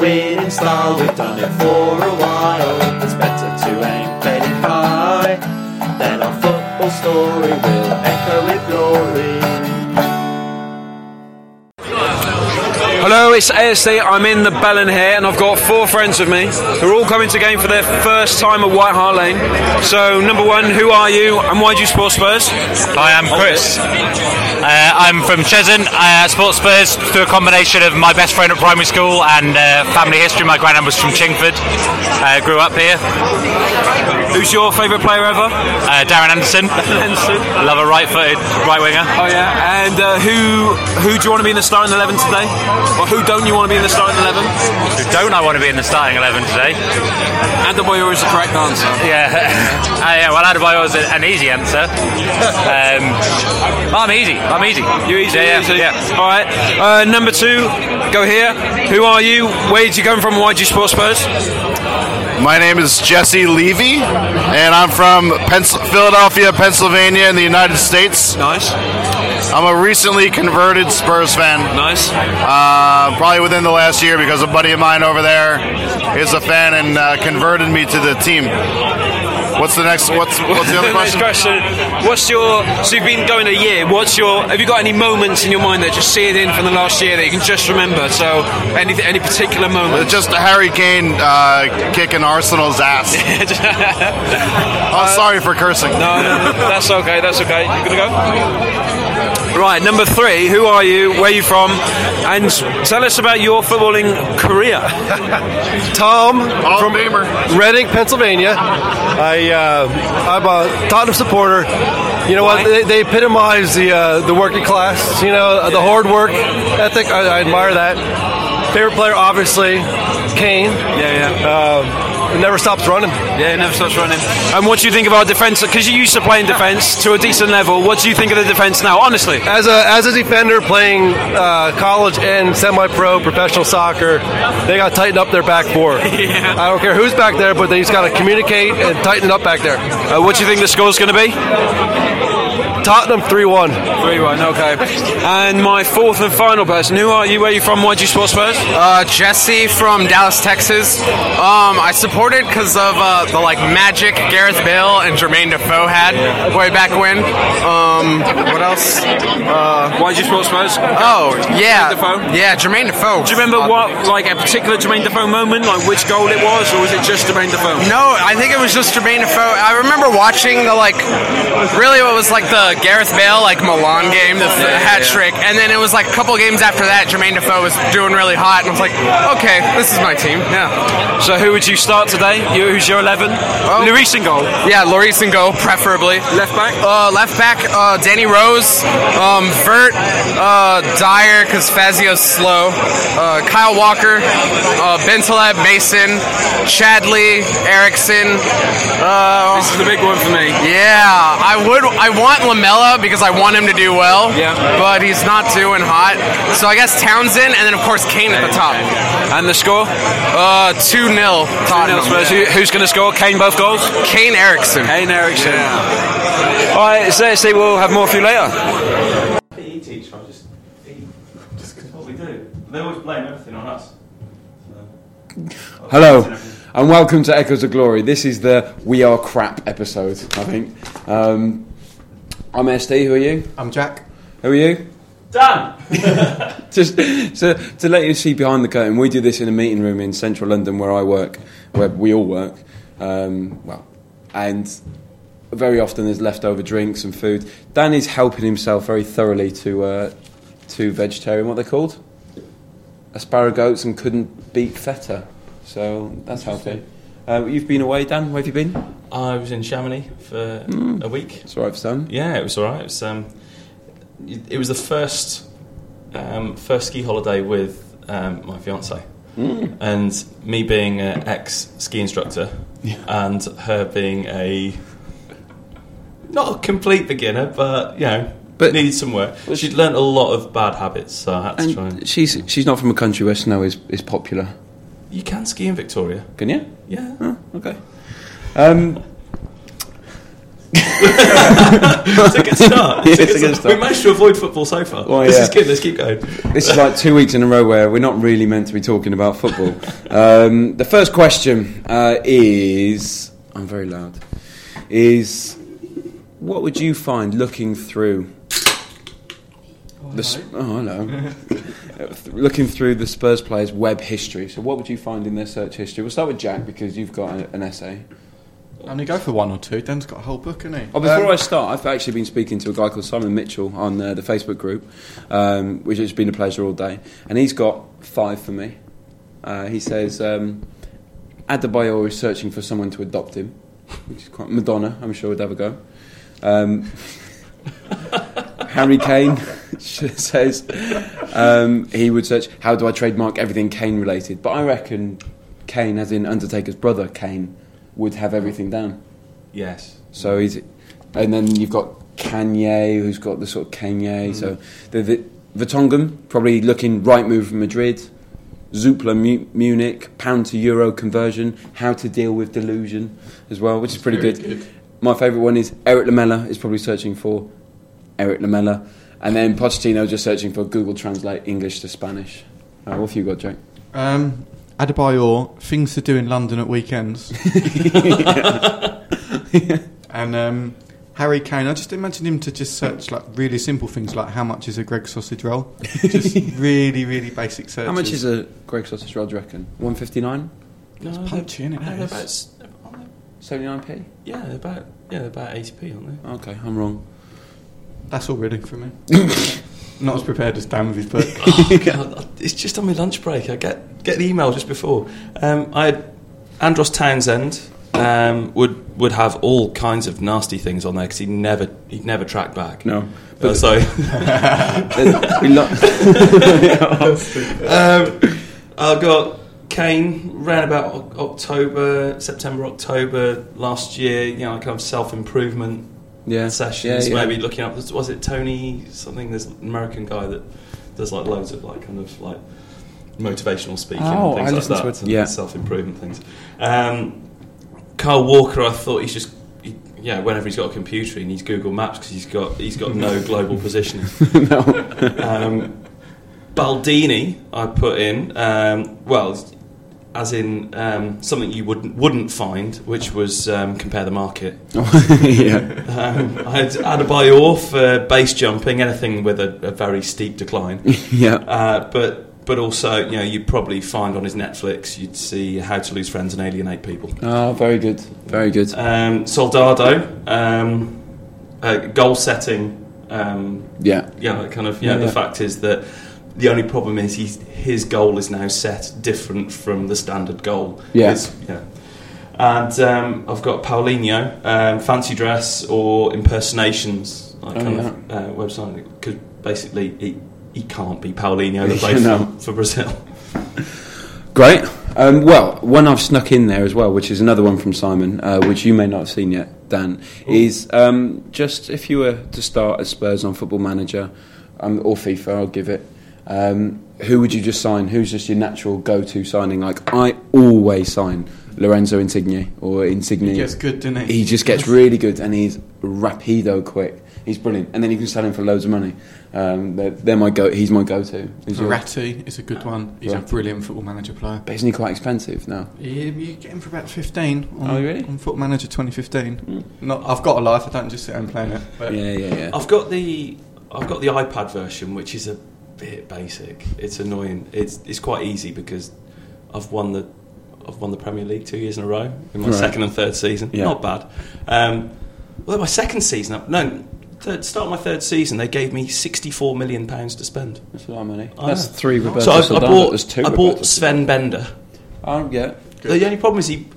in style. We've done it for a while. Hello, it's ASD. I'm in the Bell and Hare, and I've got four friends with me who are all coming to game for their first time at White Hart Lane. So, number one, who are you, and why do you support Spurs? I'm Chris. Uh, I'm from Cheshunt. I support Spurs through a combination of my best friend at primary school and uh, family history. My granddad was from Chingford. Uh, grew up here. Who's your favourite player ever? Uh, Darren Anderton. Anderton. Love a right-footed right winger. Oh yeah, and uh, who who do you want to be in the starting eleven today? Or who don't you want to be in the starting eleven? Who don't I want to be in the starting eleven today? Adebayor is the correct answer. Yeah, uh, yeah. Well, Adebayor is an easy answer. Um, I'm easy. I'm easy. You easy, Yeah, yeah, easy. yeah. All right. Uh, number two, go here. Who are you? Where did you come from? Why do you support Spurs? My name is Jesse Levy, and I'm from Pens- Philadelphia, Pennsylvania, in the United States. Nice, I'm a recently converted Spurs fan, nice. uh, probably within the last year because a buddy of mine over there is a fan and uh, converted me to the team. What's the next? What's what's the other question? question. What's your? So you've been going a year. What's your? Have you got any moments in your mind that just see it in from the last year that you can just remember? So any any particular moment? Just Harry Kane uh, kicking Arsenal's ass. oh, sorry for cursing. No, no, no, that's okay. That's okay. You gonna go? Right, number three. Who are you? Where are you from? And tell us about your footballing career. Tom Hall from Famer. Reading, Pennsylvania. I uh, I'm a Tottenham supporter. You know Why? what? They, they epitomize the uh, the working class. You know the hard work ethic. I, I admire that. Favorite player, obviously, Kane. Yeah, yeah. Uh, never stops running. Yeah, it never stops running. And what do you think of our defence? Because you used to play in defence to a decent level. What do you think of the defence now? Honestly. As a as a defender playing uh, college and semi-pro professional soccer, they got to tighten up their back four. Yeah. I don't care who's back there, but they just got to communicate and tighten it up back there. Uh, what do you think the score's going to be? Tottenham three one. 3 1, okay. And my fourth and final person. Who are you? Where are you from? Why do you support Spurs? Uh, Jesse from Dallas, Texas. Um, I supported because of uh, the like magic Gareth Bale and Jermaine Defoe had way back when. Um, what else? Why do you support Spurs? Oh yeah, Defoe? yeah, Jermaine Defoe. Do you remember what, like, a particular Jermaine Defoe moment? Like, which goal it was? Or was it just Jermaine Defoe? No, I think it was just Jermaine Defoe. I remember watching the like, really, what was like the Gareth Bale like Milan game, the hat trick, and then it was like a couple games after that, Jermaine Defoe was doing really hot, and I was like, okay, this is my team. Yeah, So who would you start today? You, who's your 11? Oh. Lloris in goal. yeah, Lloris and go preferably. Left back? Uh, left back, uh, Danny Rose, um, Vert, uh, Dier, because Fazio's slow, uh, Kyle Walker, uh, Bentaleb, Mason, Chadli, Eriksen. Uh, This is the big one for me. yeah, I would. I want Lamela because I want him to do well. Yeah. but he's not doing hot. So I guess Townsend, and then of course Kane at the top. And the score? Uh, two 0 Tottenham. Spurs. Who, who's going to score? Kane both goals? Kane Eriksen. Kane Eriksen. All right, so let's see. We'll have more for you later. PE teacher, I just eat. Just 'cause what we do. They always blame everything on us. Hello, and welcome to Echoes of Glory. This is the We Are Crap episode, I think. Um, I'm SD, who are you? I'm Jack. Who are you? Dan. Just to, to let you see behind the curtain, we do this in a meeting room in central London where I work, where we all work. Um, well, and very often there's leftover drinks and food. Dan is helping himself very thoroughly to uh, to vegetarian, what they're called? Asparagus and couldn't beat feta. So that's healthy. Uh, you've been away, Dan? Where have you been? I was in Chamonix for a week. It's all right for. Yeah, it was alright. It was, um, it was the first, um, first ski holiday with um, my fiance. And me being an ex ski instructor, and her being a not a complete beginner, but you know, But- needed some work. She'd learnt a lot of bad habits, so I had to try. And, And she's she's not from a country where snow is, is popular. You can ski in Victoria, Can you? yeah. Oh, okay. Um, it's a good start. Yeah, it's a good start. We managed to avoid football so far. Well, this yeah. is good. Let's keep going. This is like two weeks in a row where we're not really meant to be talking about football. Um, the first question uh, is I'm very loud. Is what would you find looking through? The Sp- oh, hello. Looking through the Spurs players' web history. So, what would you find in their search history? We'll start with Jack because you've got a, an essay. Only go for one or two. Dan's got a whole book, hasn't he? Oh, before Um, I start, I've actually been speaking to a guy called Simon Mitchell on uh, the Facebook group, um, which has been a pleasure all day, and he's got five for me. Uh, he says um, Adebayor is searching for someone to adopt him, which is quite Madonna. I'm sure would have a go. Um, Harry Kane says um, he would search. How do I trademark everything Kane related? But I reckon Kane, as in Undertaker's brother Kane, would have everything down. Yes. So he's, and then you've got Kanye, who's got the sort of Kanye. So the, the Vertonghen probably looking right move from Madrid. Zoopla Mu- Munich, pound to euro conversion, how to deal with delusion as well, which is pretty good. good. My favourite one is Erik Lamela is probably searching for Erik Lamela, and then Pochettino just searching for Google Translate English to Spanish. Uh, what have you got, Jack? Um, Adebayor, things to do in London at weekends. and um, Harry Kane, I just imagine him to just search like really simple things like how much is a Greggs sausage roll? just really, really basic searches. How much is a Greggs sausage roll? Do you reckon one fifty nine? No, It's punchy, innit, they're, they're about, guys? s- aren't they- Seventy nine p. yeah, they're about yeah, they're about eighty p, aren't they? Okay, I'm wrong. That's all ready for me. Not as prepared as Dan with his book. oh, God, it's just on my lunch break. I get get the email just before. Um, I had Andros Townsend um, would would have all kinds of nasty things on there because he never he'd never track back. No. Uh, so We lo- um, I've got Kane ran about October, September, October last year. You know, kind of self improvement yeah, sessions. Yeah, yeah. Maybe looking up. Was it Tony something? There's an American guy that does like loads of like kind of like motivational speaking Oh, and I things like that. to it. Yeah. self improvement things. Um, Kyle Walker, I thought he's just. He, yeah, whenever he's got a computer, he needs Google Maps because he's got he's got no global positioning. um, Baldini, I put in. Um, well, as in um, something you wouldn't wouldn't find, which was um, compare the market. yeah. Um, I had Adebayor for base jumping, anything with a, a very steep decline. yeah. Uh, but but also, you know, you'd probably find on his Netflix, you'd see How to Lose Friends and Alienate People. Oh, very good. Very good. Um, Soldado, um, uh, goal setting. Um, Yeah. yeah, kind of. Yeah, Yeah, the yeah. fact is that the only problem is he's, his goal is now set different from the standard goal. Yeah. Yeah. And um, I've got Paulinho, um, fancy dress or impersonations, like Oh, kind yeah. of uh, website, because basically he, he can't be Paulinho that plays No. for, for Brazil. Great. Um, well, one I've snuck in there as well, which is another one from Simon, uh, which you may not have seen yet, Dan, is um, just if you were to start as Spurs on Football Manager um, or FIFA, I'll give it. Um, who would you just sign? Who's just your natural go-to signing? Like I always sign Lorenzo Insigne or Insigne. He gets good, doesn't he? He just gets really good, and he's rapido quick. He's brilliant, and then you can sell him for loads of money. Um, they're, they're my go. He's my go-to. Who's yours? Verratti is a good one. He's a brilliant football manager player. But isn't he quite expensive now? Yeah, you get him for about 15 on, Oh, really? on Football Manager 2015. Not, I've got a life, I don't just sit and play it. But Yeah, yeah, yeah. I've got the I've got the iPad version, which is a bit basic. It's annoying. It's it's quite easy because I've won the I've won the Premier League two years in a row in my Right. second and third season. Yeah. Not bad. Um, well, my second season, no, third, start of my third season, they gave me sixty-four million pounds to spend. That's a lot of money. I That's know. three Roberto so I, I Soldado. There's bought two I bought Sven Bender. Oh, yeah. The only problem is he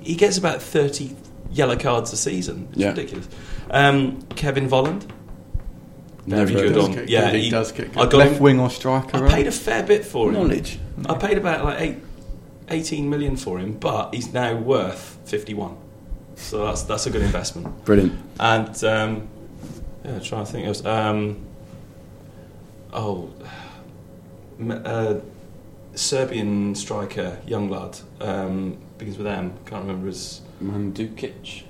he gets about thirty yellow cards a season. It's Yeah. ridiculous. Um, Kevin Volland. Never Very good of on. Get Yeah, he, he- does get good. I got Left him- wing or striker, I right? paid a fair bit for him. Knowledge. I paid about like eight, 18 million for him, but he's now worth 51. So that's that's a good investment. Brilliant. And um, yeah, trying to think. Else. Um, oh, uh, Serbian striker, young lad, um, begins with M. Can't remember his. Mandukic.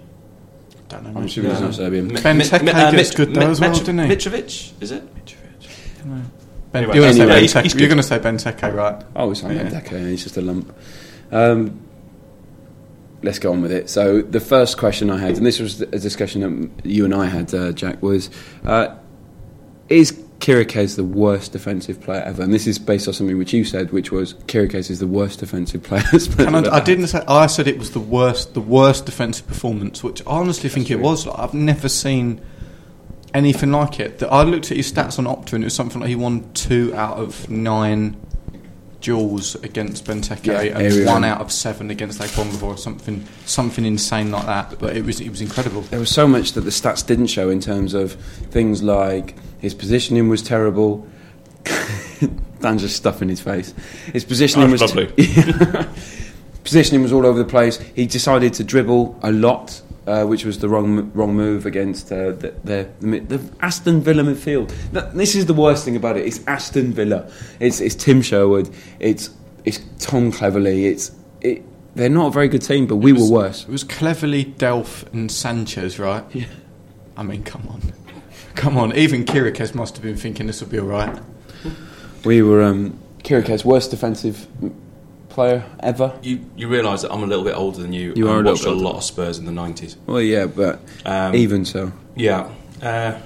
Don't know. I'm assuming he's not Serbian. Mi- Ben Mi- uh, gets Mit- good though Mi- as well, Mitro- didn't he? Mitrovic, is it? Ben, Anyway, you're going to anyway, say he's- he's to say Benteke, right? Oh, it's not Yeah. Benteke, he's just a lump. Um, let's go on with it. So the first question I had, and this was a discussion that you and I had, uh, Jack, was uh, is Chiriches the worst defensive player ever? And this is based on something which you said, which was Chiriches is the worst defensive player. And I, I didn't say. I said it was the worst, the worst defensive performance, which I honestly think it was. Like, I've never seen anything like it. I looked at his stats on Opta, and it was something like he won two out of nine duels against Benteke, Yeah, and one out of seven against Agbonlahor, or something, something insane like that. But it was, it was incredible. There was so much that the stats didn't show in terms of things like his positioning was terrible. Dan's just stuffing his face. His positioning Oh, was lovely. positioning was all over the place. He decided to dribble a lot, uh, which was the wrong wrong move against uh, the, the, the, the Aston Villa midfield. This is the worst thing about it. It's Aston Villa. It's, it's Tim Sherwood. It's it's Tom Cleverley. It's it, they're not a very good team, but we was- were worse. It was Cleverley, Delph, and Sanchez, right? Yeah. I mean, come on, come on. Even Chiriches must have been thinking this would be all right. We were um, Chiriches worst defensive player ever. You you realise that I'm a little bit older than you. You and are a watched bit a lot of Spurs in the '90s. Well, yeah, but Um, even so, Yeah. Uh,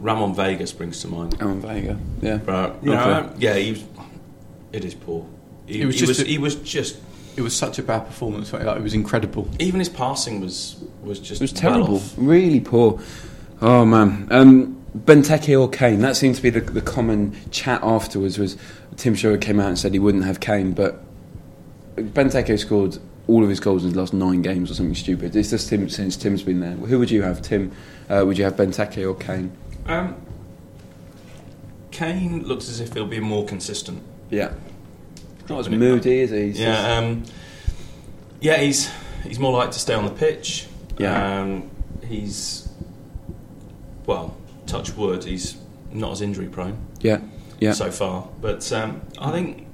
Ramon Vega brings to mind. Ramon Vega, yeah. But you know, um, yeah, he was, it is poor. He, It was he just was a- he was just It was such a bad performance. Like, it was incredible. even his passing was was just It was terrible, off. really poor. Oh man, um, Benteke or Kane? That seemed to be the, the common chat afterwards. Was Tim Sherwood came out and said he wouldn't have Kane, but Benteke scored all of his goals in the last nine games or something stupid. It's just Tim since Tim's been there. Who would you have, Tim? Uh, would you have Benteke or Kane? Um, Kane looks as if he'll be more consistent. Yeah, not as moody as he? He's Yeah, um, yeah, he's he's more likely to stay on the pitch. Yeah. um, he's well, touch wood. He's not as injury prone yeah, yeah. so far, but um, I think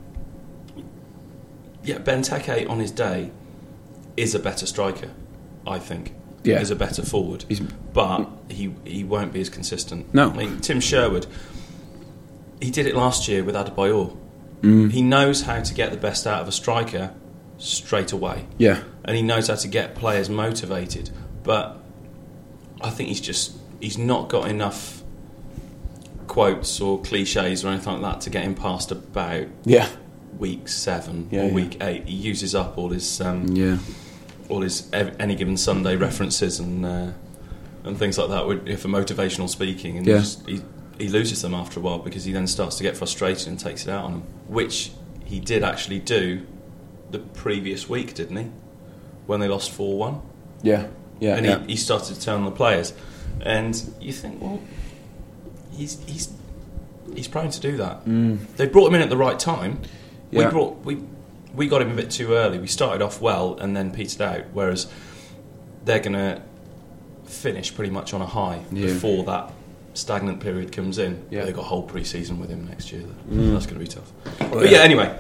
yeah, Benteke on his day is a better striker. I think. Yeah. is a better forward, He's- but he he won't be as consistent. No. I mean Tim Sherwood. He did it last year with Adebayor. Mm. He knows how to get the best out of a striker straight away, yeah, and he knows how to get players motivated. But I think he's just he's not got enough quotes or cliches or anything like that to get him past about yeah, week seven Yeah, or yeah. week eight. He uses up all his um, yeah. all his any given Sunday references and uh, and things like that for motivational speaking, and Yeah. he, just, he he loses them after a while because he then starts to get frustrated and takes it out on him, which he did actually do the previous week, didn't he? When they lost four one, Yeah, yeah, and yeah. he, he started to turn on the players, and you think, well, he's he's he's prone to do that. They brought him in at the right time. Mm. Yeah. We brought we we got him a bit too early. We started off well and then petered out. Whereas they're going to finish pretty much on a high Yeah. before that stagnant period comes in. Yeah. They've got a whole pre-season with him next year. Mm. That's going to be tough. but yeah, anyway,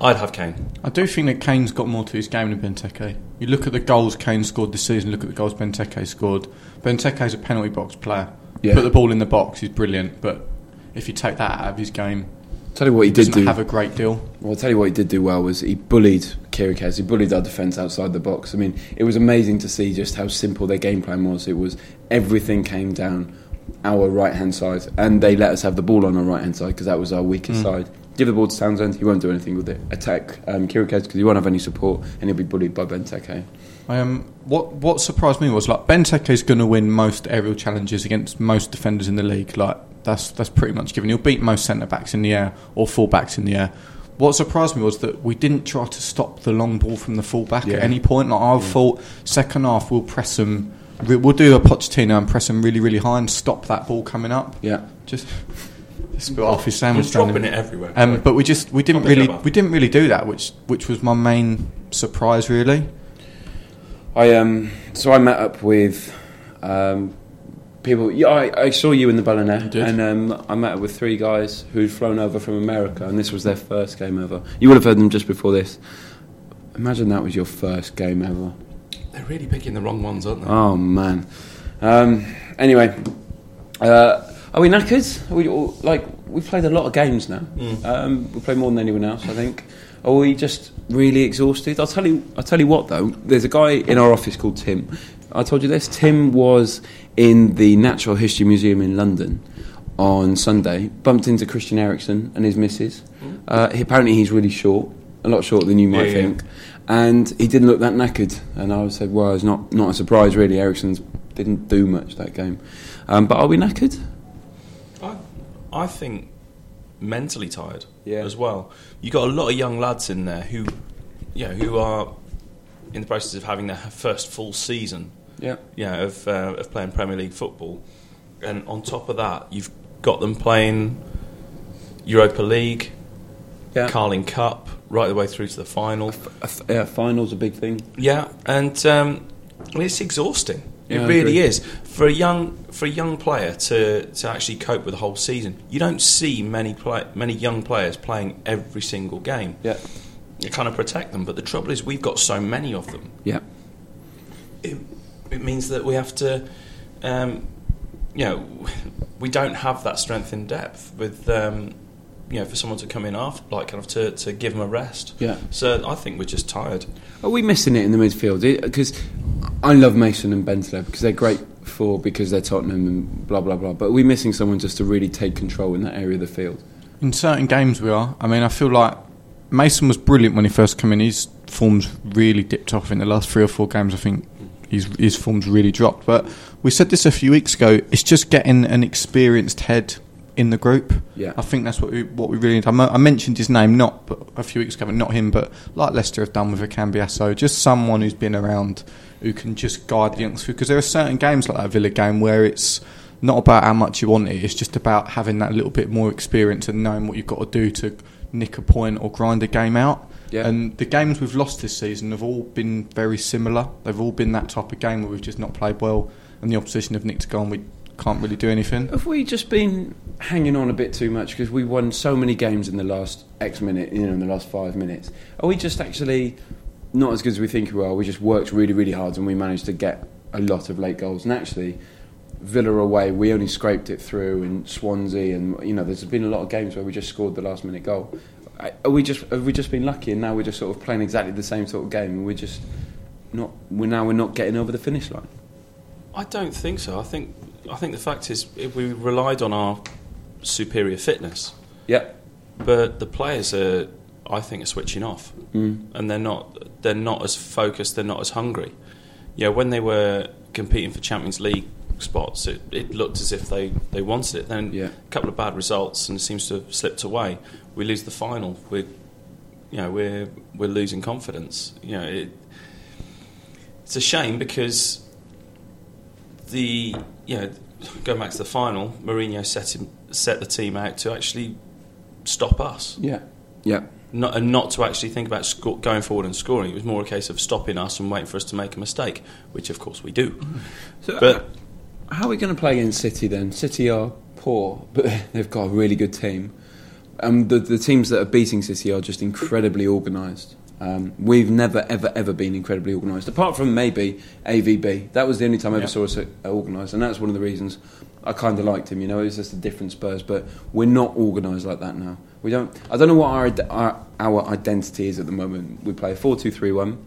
I'd have Kane. I do think that Kane's got more to his game than Benteke. You look at the goals Kane scored this season. Look at the goals Benteke scored. Benteke's a penalty box player. Yeah. Put the ball in the box, he's brilliant. But if you take that out of his game, Tell you what he he did doesn't do. have a great deal. Well, I'll tell you what he did do well was he bullied Chiriches. He bullied our defence outside the box. I mean, it was amazing to see just how simple their game plan was. It was everything came down our right hand side, and they let us have the ball on our right hand side because that was our weakest mm. side. Give the ball to Townsend, he won't do anything with it. Attack um, Chiriches because he won't have any support, and he'll be bullied by Benteke. Um, what what surprised me was like Benteke's going to win most aerial challenges against most defenders in the league. Like that's that's pretty much given. He'll beat most centre backs in the air or full backs in the air. What surprised me was that we didn't try to stop the long ball from the full back Yeah. at any point. Like I thought, second half we'll press them. We'll do a Pochettino and press them really, really high and stop that ball coming up. Yeah, Just, just spit off his sandwich. He's dropping down it everywhere. Um, but we just we didn't I'll pick it really we didn't really do that, which which was my main surprise really. I um. So I met up with um, people. Yeah, I, I saw you in the Bell and Hare, did? and um, I met up with three guys who'd flown over from America, and this was their first game ever. You would have heard them just before this. Imagine that was your first game ever. They're really picking the wrong ones, aren't they? Oh man. Um, anyway, uh, are we knackered? Are we all, like we've played a lot of games now. Um, we play more than anyone else, I think. Are we just really exhausted? I'll tell you. I'll tell you what though. There's a guy in our office called Tim. I told you this. Tim was in the Natural History Museum in London on Sunday. Bumped into Christian Eriksen and his missus. Uh, he, apparently, he's really short, a lot shorter than you might Yeah, yeah. think. And he didn't look that knackered. And I said, well, it's not not a surprise really. Eriksen's didn't do much that game. Um, but are we knackered? I, think mentally tired Yeah. as well. You got a lot of young lads in there who, you know, who are in the process of having their first full season, Yeah. you know, of uh, of playing Premier League football, and on top of that, you've got them playing Europa League, Yeah. Carling Cup, right the way through to the final. Yeah, finals a big thing. Yeah, and um, it's exhausting. It Yeah, really is for a young for a young player to, to actually cope with the whole season. You don't see many play, many young players playing every single game. Yeah. You kind of protect them, but the trouble is we've got so many of them. Yeah. It, it means that we have to, um, you know, we don't have that strength in depth with. Um, you know, for someone to come in after, like, kind of to, to give them a rest. Yeah. So I think we're just tired. Are we missing it in the midfield? Because I love Mason and Bentaleb because they're great for because they're Tottenham and blah blah blah. But are we missing someone just to really take control in that area of the field? In certain games, we are. I mean, I feel like Mason was brilliant when he first came in. His form's really dipped off in the last three or four games. I think his his form's really dropped. But we said this a few weeks ago. It's just getting an experienced head in the group. Yeah. I think that's what we what we really need. I, mo- I mentioned his name not but a few weeks ago, but not him, but like Leicester have done with a Cambiasso, just someone who's been around who can just guide the youngsters. Because there are certain games like that Villa game where it's not about how much you want it. It's just about having that little bit more experience and knowing what you've got to do to nick a point or grind a game out. Yeah. And the games we've lost this season have all been very similar. They've all been that type of game where we've just not played well, and the opposition have nicked a goal and we can't really do anything. Have we just been hanging on a bit too much because we won so many games in the last X minute, you know, in the last five minutes? Are we just actually not as good as we think we are? We just worked really, really hard and we managed to get a lot of late goals. And actually, Villa away, we only scraped it through in Swansea, and you know, there's been a lot of games where we just scored the last minute goal. Are we just have we just been lucky, and now we're just sort of playing exactly the same sort of game, and we're just not. We're now we're not getting over the finish line. I don't think so. I think I think the fact is we relied on our superior fitness, Yeah. but the players are, I think, are switching off, Mm. and they're not they're not as focused. They're not as hungry. Yeah, when they were competing for Champions League spots, it, it looked as if they, they wanted it. Then Yeah. a couple of bad results, and it seems to have slipped away. We lose the final. We're you know we're we're losing confidence. You know it, it's a shame because the you know going back to the final, Mourinho set him set the team out to actually stop us, Yeah. Yeah. not, and not to actually think about sco- going forward and scoring. It was more a case of stopping us and waiting for us to make a mistake, which of course we do. So, But- how are we going to play against City then? City are poor, but they've got a really good team. Um, the, the teams that are beating City are just incredibly organised. Um, we've never, ever, ever been incredibly organised, apart from maybe AVB. That was the only time I ever Yeah. saw us uh, organised, and that's one of the reasons I kind of liked him. You know, it was just a different Spurs, but we're not organised like that now. We don't. I don't know what our, our our identity is at the moment. We play four two three one,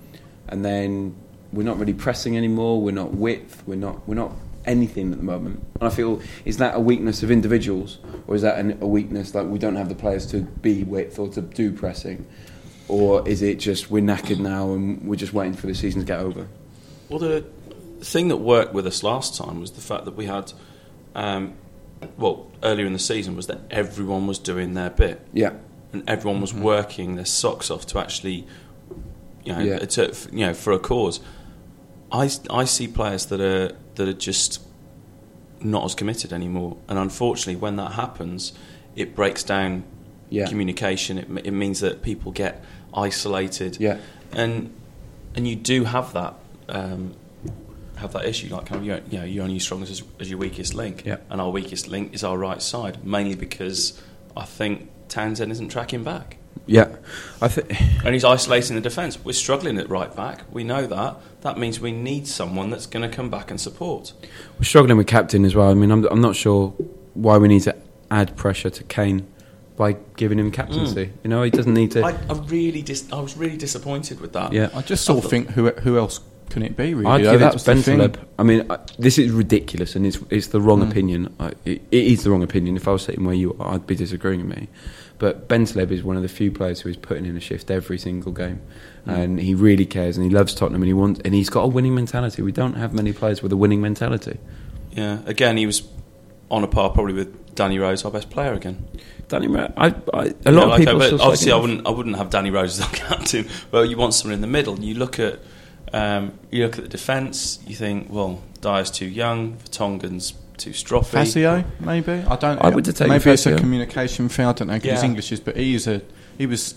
and then we're not really pressing anymore. We're not width. We're not. We're not anything at the moment. And I feel is that a weakness of individuals, or is that an, a weakness that we don't have the players to be width or to do pressing, or is it just we're knackered now and we're just waiting for the season to get over? Well, the thing that worked with us last time was the fact that we had, um, well, earlier in the season was that everyone was doing their bit. Yeah. and everyone was working their socks off to actually, you know, Yeah. to, you know, for a cause. I, I see players that are that are just not as committed anymore, and unfortunately, when that happens, it breaks down Yeah. communication. It, it means that people get isolated, Yeah. and and you do have that. Um, have that issue, like kind of you're, you know, you're only as strong as, as your weakest link, Yeah. and our weakest link is our right side, mainly because I think Townsend isn't tracking back. Yeah, I think. And he's isolating the defence. We're struggling at right back. We know that. That means we need someone that's going to come back and support. We're struggling with captain as well. I mean, I'm, I'm not sure why we need to add pressure to Kane by giving him captaincy. You know, he doesn't need to. I, I really, dis- I was really disappointed with that. yeah, I just sort of think who who else can it be? Really, I'd though? give it to the thing. Bentaleb. I mean, I, this is ridiculous, and it's it's the wrong Mm. opinion. I, it, it is the wrong opinion. If I was sitting where you are, I'd be disagreeing with me. But Bentaleb is one of the few players who is putting in a shift every single game, Mm. and he really cares, and he loves Tottenham, and he wants, and he's got a winning mentality. We don't have many players with a winning mentality. Yeah. Again, he was on a par probably with Danny Rose, our best player again. Danny, Ra- I, I, a lot know, of like, people. but still obviously, I wouldn't. I wouldn't have Danny Rose as our captain. Well, you want someone in the middle. You look at. Um, you look at the defence. You think, well, Dier's too young. Vertonghen's too stroppy. Fazio, maybe. I don't. I would have taken maybe it's a communication thing. I don't know if his English is, but he's a he was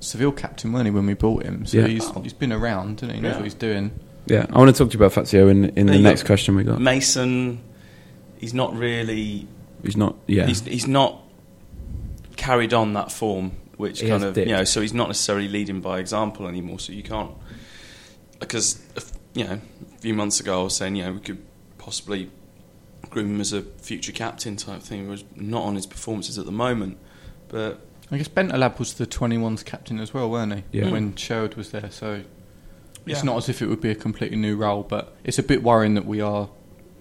Seville captain, wasn't he, when we bought him? So Yeah. he's he's been around, didn't he? He knows Yeah. what he's doing. Yeah, I want to talk to you about Fazio in in the There next question we got. Mason. He's not really. He's not. Yeah, He's he's not carried on that form, which He kind of dipped. you know. So he's not necessarily leading by example anymore. So you can't because you know a few months ago I was saying you know we could possibly groom him as a future captain type thing. He was not on his performances at the moment, but I guess Bentaleb was the 21's captain as well, weren't he? Yeah. When Sherwood was there, so it's Yeah. not as if it would be a completely new role, but it's a bit worrying that we are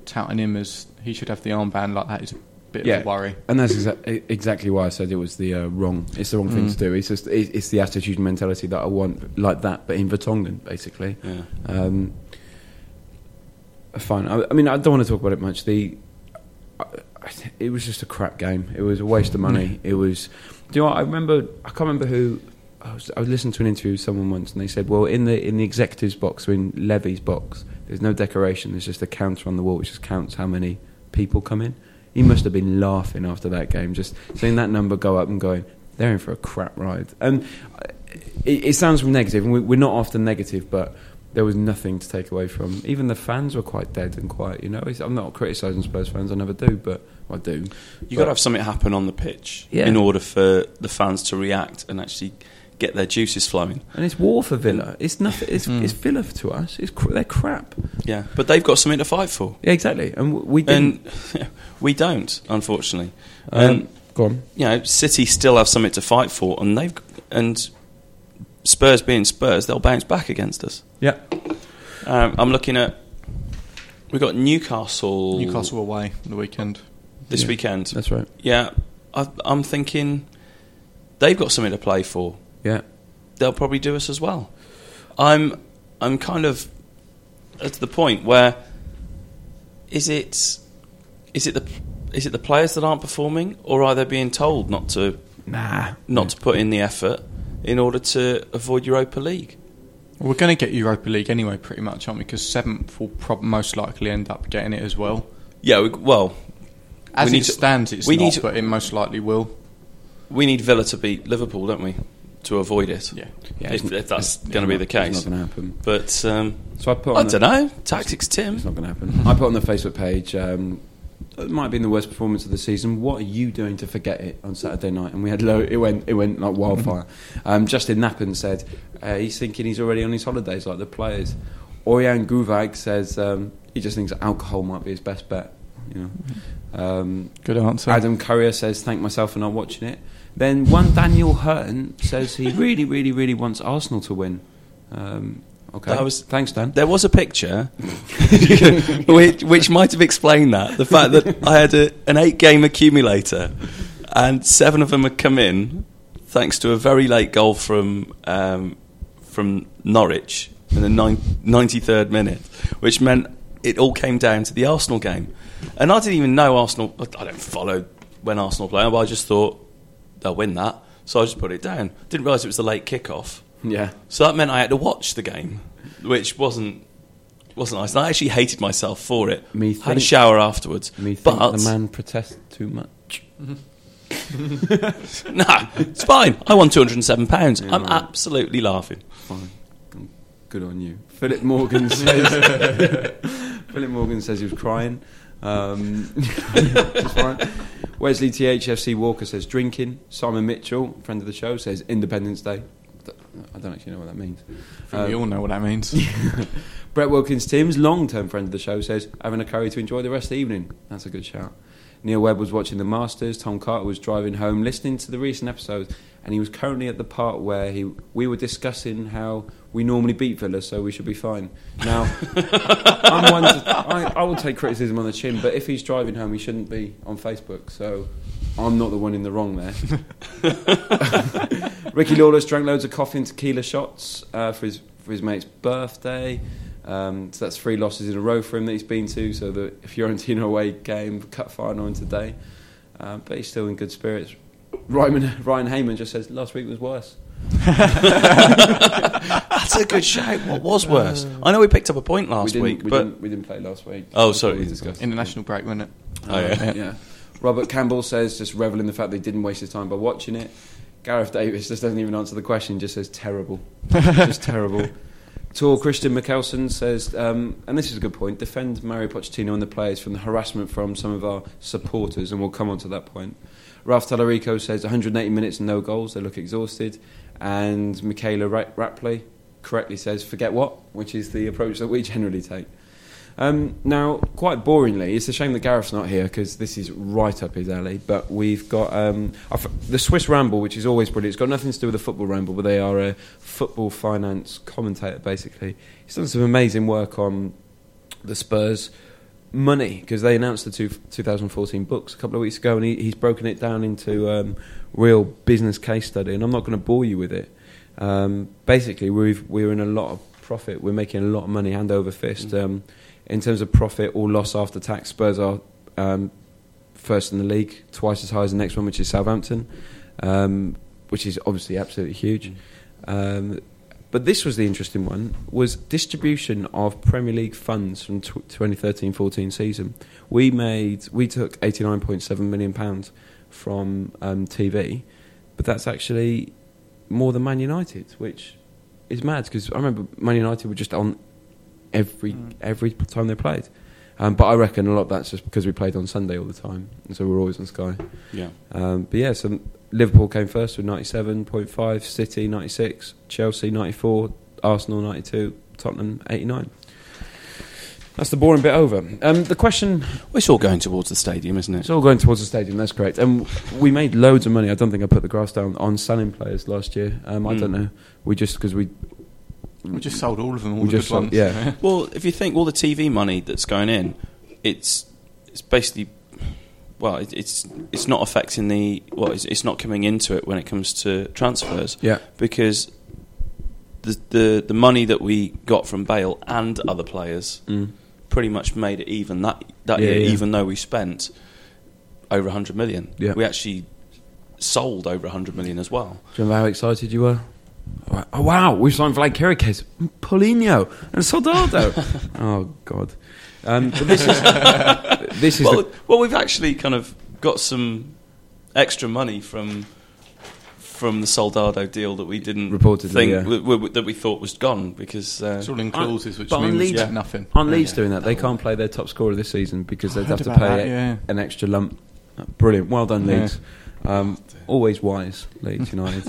touting him as he should have the armband like that. Is a bit Yeah. of a worry. And that's exa- exactly why I said it was the uh, wrong. It's the wrong thing Mm. to do. It's just it, it's the attitude and mentality that I want, like that, but in Vertonghen, basically. yeah. Um, fine. I, I mean, I don't want to talk about it much. The I, I, it was just a crap game. It was a waste of money. It was. Do you know? What, I remember. I can't remember who. I was, I was listening to an interview with someone once, and they said, "Well, in the in the executives box, or in Levy's box, there's no decoration. There's just a counter on the wall, which just counts how many people come in." He must have been laughing after that game, just seeing that number go up and going, "They're in for a crap ride." And it, it sounds from negative, and we, we're not often negative, but there was nothing to take away from. Even the fans were quite dead and quiet. You know, It's- I'm not criticising Spurs fans. I never do, but well, I do. You got to have something happen on the pitch Yeah. in order for the fans to react and actually get their juices flowing. And it's war for Villa. It's nothing. It's, Mm. it's Villa to us. It's cr- they're crap. Yeah, but they've got something to fight for, Yeah, exactly. And w- we didn't. and we don't, unfortunately. Um, and go on. you know, City still have something to fight for, and they've and Spurs being Spurs, they'll bounce back against us. Yeah. Um, I'm looking at we've got Newcastle Newcastle away on the weekend. this Yeah. weekend. That's right. Yeah, I, I'm thinking they've got something to play for. Yeah. They'll probably do us as well. I'm I'm kind of at the point where is it is it the is it the players that aren't performing, or are they being told not to Nah. not to put in the effort in order to avoid Europa League? Well, we're going to get Europa League anyway, pretty much, aren't we? Because seventh will prob- most likely end up getting it as well. Yeah, we, well, As We it need to- stands, it's we not, need to- but it most likely will. we need Villa to beat Liverpool, don't we, to avoid it? Yeah. Yeah, if, if that's going to be the case, It's not going to happen. But um, So I put. I On don't know. Tactics, Tim. It's not going to happen. I put on the Facebook page. Um, it might have been the worst performance of the season. What are you doing to forget it on Saturday night? And we had low. It went. It went like wildfire. um, Justin Nappen said uh, he's thinking he's already on his holidays like the players. Orian Guvag says um, he just thinks alcohol might be his best bet. You know. Um, Good answer. Adam Currier says, "Thank myself for not watching it." Then one Daniel Hurton says he really, really, really wants Arsenal to win. Um, okay, That was- thanks, Dan. There was a picture which, which might have explained that. The fact that I had a, an eight game accumulator and seven of them had come in thanks to a very late goal from, um, from Norwich in the nine, 93rd minute, which meant it all came down to the Arsenal game. And I didn't even know Arsenal, I don't follow when Arsenal play, but I just thought they'll win that. So I just put it down. Didn't realise it was the late kickoff. Yeah, So that meant I had to watch the game, which wasn't wasn't nice. And I actually hated myself for it. Me had a shower afterwards. me think but the man protests too much. no, it's fine. I won two hundred and seven pounds. Yeah, I'm right. absolutely laughing. Fine, good on you. Philip Morgan says. Philip Morgan says he was crying. Um. Wesley THFC Walker says drinking. Simon Mitchell, friend of the show, says Independence Day. I don't actually know what that means. I think we all know what that means. Brett Wilkins Tim's long term friend of the show, says having a curry to enjoy the rest of the evening. That's a good shout. Neil Webb was watching the Masters. Tom Carter was driving home, listening to the recent episodes, and he was currently at the part where he we were discussing how we normally beat Villa, so we should be fine. Now, I'm one to, I, I will take criticism on the chin, but if he's driving home, he shouldn't be on Facebook. So I'm not the one in the wrong there. Ricky Lawless drank loads of coffee and tequila shots uh, for his for his mate's birthday. Um, so that's three losses in a row for him that he's been to. So the Fiorentina away game, cut final in today. Um, but he's still in good spirits. Ryan, Ryan Heyman just says last week was worse. That's a good shout. What was worse? I know we picked up a point last we week, we, but didn't, we didn't play last week. Oh, sorry. we discussed. International break, wasn't it? Oh, yeah. yeah. Robert Campbell says just revel in the fact they didn't waste his time by watching it. Gareth Davis just doesn't even answer the question, just says terrible. just terrible. Tor Christian Mickelson says, um, and this is a good point, defend Mario Pochettino and the players from the harassment from some of our supporters, and we'll come on to that point. Ralph Tallarico says 180 minutes and no goals, they look exhausted. And Michaela Rapley correctly says, forget what, which is the approach that we generally take. Um, now, quite boringly, it's a shame that Gareth's not here because this is right up his alley. But we've got um, the Swiss Ramble, which is always brilliant. It's got nothing to do with the Football Ramble, but they are a football finance commentator, basically. He's done some amazing work on the Spurs money because they announced the two, 2014 books a couple of weeks ago, and he, he's broken it down into um, real business case study. And I'm not going to bore you with it. Um, basically, we've, we're in a lot of profit. We're making a lot of money hand over fist. Um, in terms of profit or loss after tax, Spurs are um, first in the league, twice as high as the next one, which is Southampton, um, which is obviously absolutely huge. Um, but this was the interesting one: was distribution of Premier League funds from tw 2013-14 season. We made we took 89.7 million pounds from um, TV, but that's actually more than Man United, which is mad because I remember Man United were just on every every time they played. Um, but I reckon a lot of that's just because we played on Sunday all the time, and so we're always on Sky. Yeah. Um, but yeah, so Liverpool came first with ninety-seven point five, City ninety-six, Chelsea ninety-four, Arsenal ninety-two, Tottenham eighty-nine. That's the boring bit over. Um, the question well, it's all going towards the stadium, isn't it? it's all going towards the stadium. That's correct. And we made loads of money. I don't think I put the grass down on selling players last year. Um, I Mm. don't know. We just because we We just sold all of them, all We the just good sold- ones. yeah. Well, if you think all the TV money that's going in, it's it's basically well, it, it's it's not affecting the well, it's, it's not coming into it when it comes to transfers. Yeah. because the the the money that we got from Bale and other players Mm. pretty much made it even that that Yeah, year, yeah. even though we spent over hundred million. Yeah. we actually sold over hundred million as well. Do you remember how excited you were? Oh wow, we signed Vlad Chiriches, Paulinho, and Soldado. oh god. Um, but this is this is well, the, well, we've actually kind of got some extra money from from the Soldado deal that we didn't Reportedly, think yeah. w- w- that we thought was gone because uh, It's all in clauses, which but on means Leeds- yeah, nothing. on Leeds doing that. They can't play their top scorer this season because they'd have to pay that, yeah. an extra lump. Brilliant, well done, Yeah. Leeds. Um, always wise, Leeds United.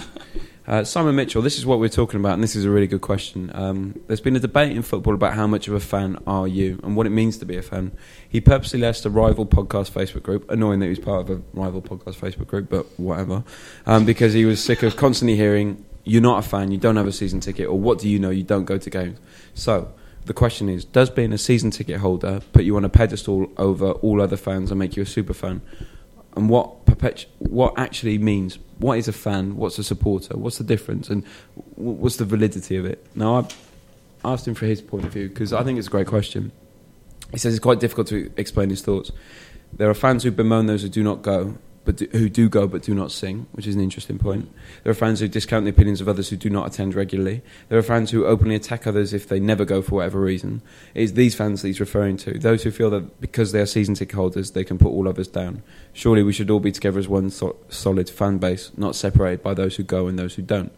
Uh, Simon Mitchell, this is what we're talking about, and this is a really good question. Um, there's been a debate in football about how much of a fan are you and what it means to be a fan. He purposely left a rival podcast Facebook group, annoying that he was part of a rival podcast Facebook group, but whatever, um, because he was sick of constantly hearing, You're not a fan, you don't have a season ticket, or what do you know, you don't go to games. So, the question is Does being a season ticket holder put you on a pedestal over all other fans and make you a super fan? And what perpetu- what actually means. What is a fan? What's a supporter? What's the difference? And what's the validity of it? Now, I asked him for his point of view because I think it's a great question. He says it's quite difficult to explain his thoughts. There are fans who bemoan those who do not go, but do, who do go but do not sing, which is an interesting point. There are fans who discount the opinions of others who do not attend regularly. There are fans who openly attack others if they never go for whatever reason. It is these fans that he's referring to. Those who feel that because they are season ticket holders, they can put all others down. Surely we should all be together as one so- solid fan base, not separated by those who go and those who don't.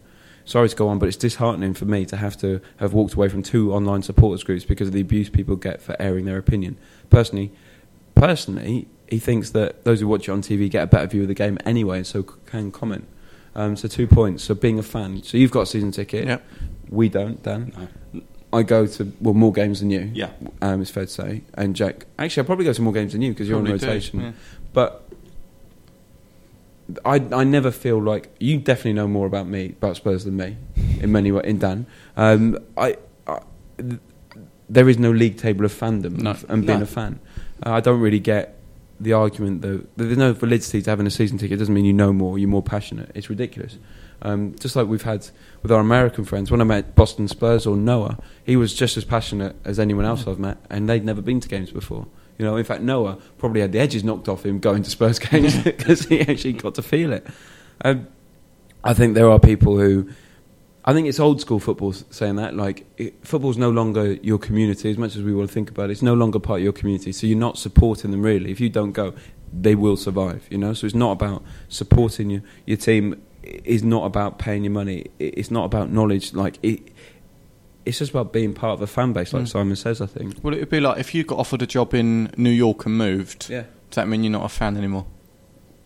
Sorry to go on, but it's disheartening for me to have to have walked away from two online supporters groups because of the abuse people get for airing their opinion. Personally, personally, he thinks that those who watch it on TV get a better view of the game anyway, so can comment. Um, so two points. So being a fan. So you've got a season ticket. Yep. We don't, Dan. I go to well more games than you. Yeah. um, it's fair to say. And Jack, actually, I'll probably go to more games than you because you're on Probably rotation. yeah. But I, I never feel like you definitely know more about me about Spurs than me in many ways. In Dan, um, I, I th- there is no league table of fandom No. and being No. a fan. Uh, I don't really get the argument that that there's no validity to having a season ticket. It doesn't mean you know more, you're more passionate. It's ridiculous. Um, just like we've had with our American friends. When I met Boston Spurs or Noah, he was just as passionate as anyone else I've met, and they'd never been to games before. You know, in fact, Noah probably had the edges knocked off him going to Spurs games because he actually got to feel it. Um, I think there are people who, I think it's old school football saying that. Like, it, football's no longer your community as much as we want to think about it. It's no longer part of your community, so you're not supporting them really. If you don't go, they will survive. You know, so it's not about supporting your your team. i- Is not about paying your money. It's not about knowledge. Like it, it's just about being part of a fan base, like Mm. Simon says. I think. Well, it would be like if you got offered a job in New York and moved. Yeah. Does that mean you're not a fan anymore?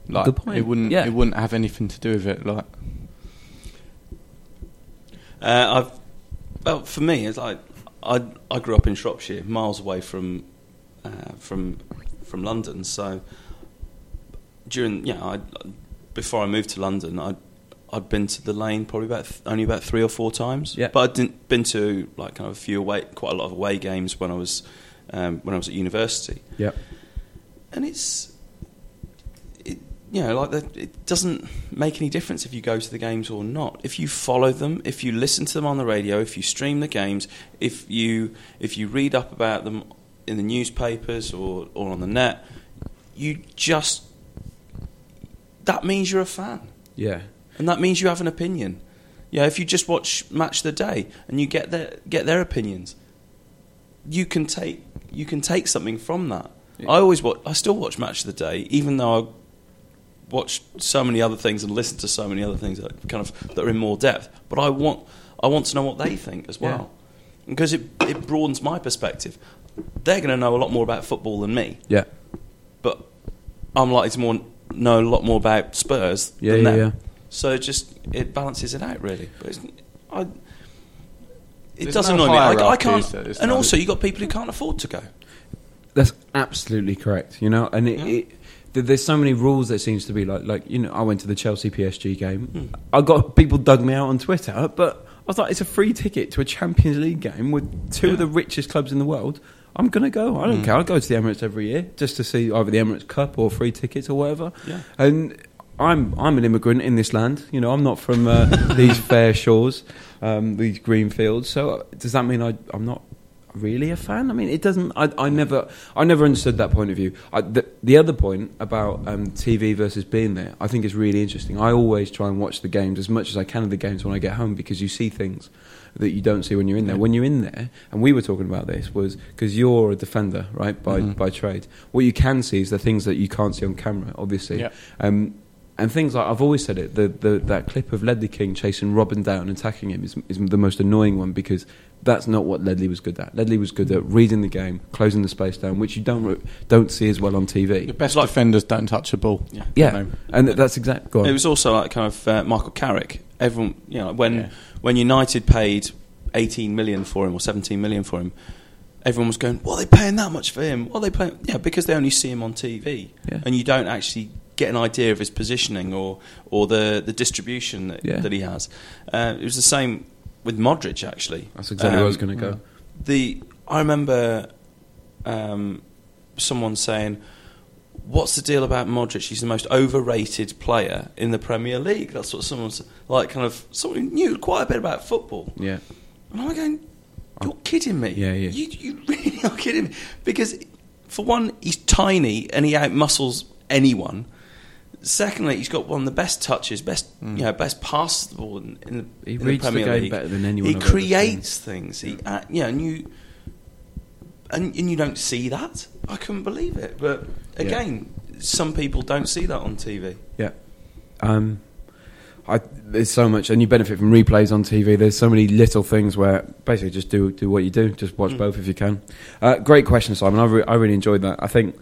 Like, Good point. It wouldn't. Yeah. It wouldn't have anything to do with it. Like, Uh, I've well for me it's like I I grew up in Shropshire, miles away from uh, from from London. So during yeah, I, before I moved to London, I I'd been to the lane probably about th- only about three or four times. Yeah. but I'd didn't been to like kind of a few away, quite a lot of away games when I was um, when I was at university. Yep. and it's it, you know like the, it doesn't make any difference if you go to the games or not if you follow them if you listen to them on the radio if you stream the games if you if you read up about them in the newspapers or, or on the net you just that means you're a fan Yeah. and that means you have an opinion yeah if you just watch match of the day and you get their get their opinions you can take you can take something from that I always watch. I still watch Match of the Day, even though I watch so many other things and listen to so many other things that kind of that are in more depth. But I want I want to know what they think as well, because it it broadens my perspective. They're going to know a lot more about football than me, Yeah. but I'm likely to more know a lot more about Spurs Yeah, than yeah, them. yeah. So it just it balances it out really. But it's, I, it There's does no annoy me. I, I can't. is there? And also, you have got people who can't afford to go. That's absolutely correct. You know, and it, it, th- there's so many rules. that seems to be like, like you know, I went to the Chelsea PSG game. I got people dug me out on Twitter, but I was like, it's a free ticket to a Champions League game with two of the richest clubs in the world. I'm gonna go. I don't Mm. care. I go to the Emirates every year just to see either the Emirates Cup or free tickets or whatever. Yeah. And I'm I'm an immigrant in this land. You know, I'm not from uh, these fair shores, um, these green fields. So uh, does that mean I, I'm not really a fan? I mean, it doesn't. I, I never I never understood that point of view. I, the, the other point about um, TV versus being there, I think is really interesting. I always try and watch the games as much as I can of the games when I get home because you see things that you don't see when you're in there. When you're in there, and we were talking about this, was because you're a defender, right, by Mhm. by trade. What you can see is the things that you can't see on camera, obviously. Um, and things like I've always said it, the, the that clip of Ledley King chasing Robben down and attacking him is, is the most annoying one because that's not what Ledley was good at. Ledley was good at reading the game, closing the space down, which you don't re- don't see as well on TV. the best defenders don't touch a ball. Yeah. Yeah, and that's exactly. It was also like kind of uh, Michael Carrick. Everyone, you know, when Yeah. when United paid 18 million for him or 17 million for him, everyone was going, "What are they paying that much for him? What are they paying?" Yeah, because they only see him on TV, Yeah. and you don't actually get an idea of his positioning or or the the distribution that, Yeah. that he has. Uh, it was the same with Modric actually. That's exactly where I was Um, going to go. the I remember um, someone saying, "What's the deal about Modric? He's the most overrated player in the Premier League." That's what someone's like, kind of someone who knew quite a bit about football. Yeah, And I'm going, "You're kidding me? Yeah, yeah. You, you really are kidding me?" Because for one, he's tiny and he outmuscles anyone. Secondly, he's got one of the best touches, best you know, best passes the ball in, in, the, Mm. He in the reads the Premier game League. better than anyone He I've creates things. He, uh, yeah, and you and, and you don't see that. I couldn't believe it. But again, some people don't see that on TV. Yeah. Um, I, there's so much, and you benefit from replays on TV. There's so many little things where basically just do do what you do. Just watch Mm. both if you can. Uh, great question, Simon. I, re- I really enjoyed that. I think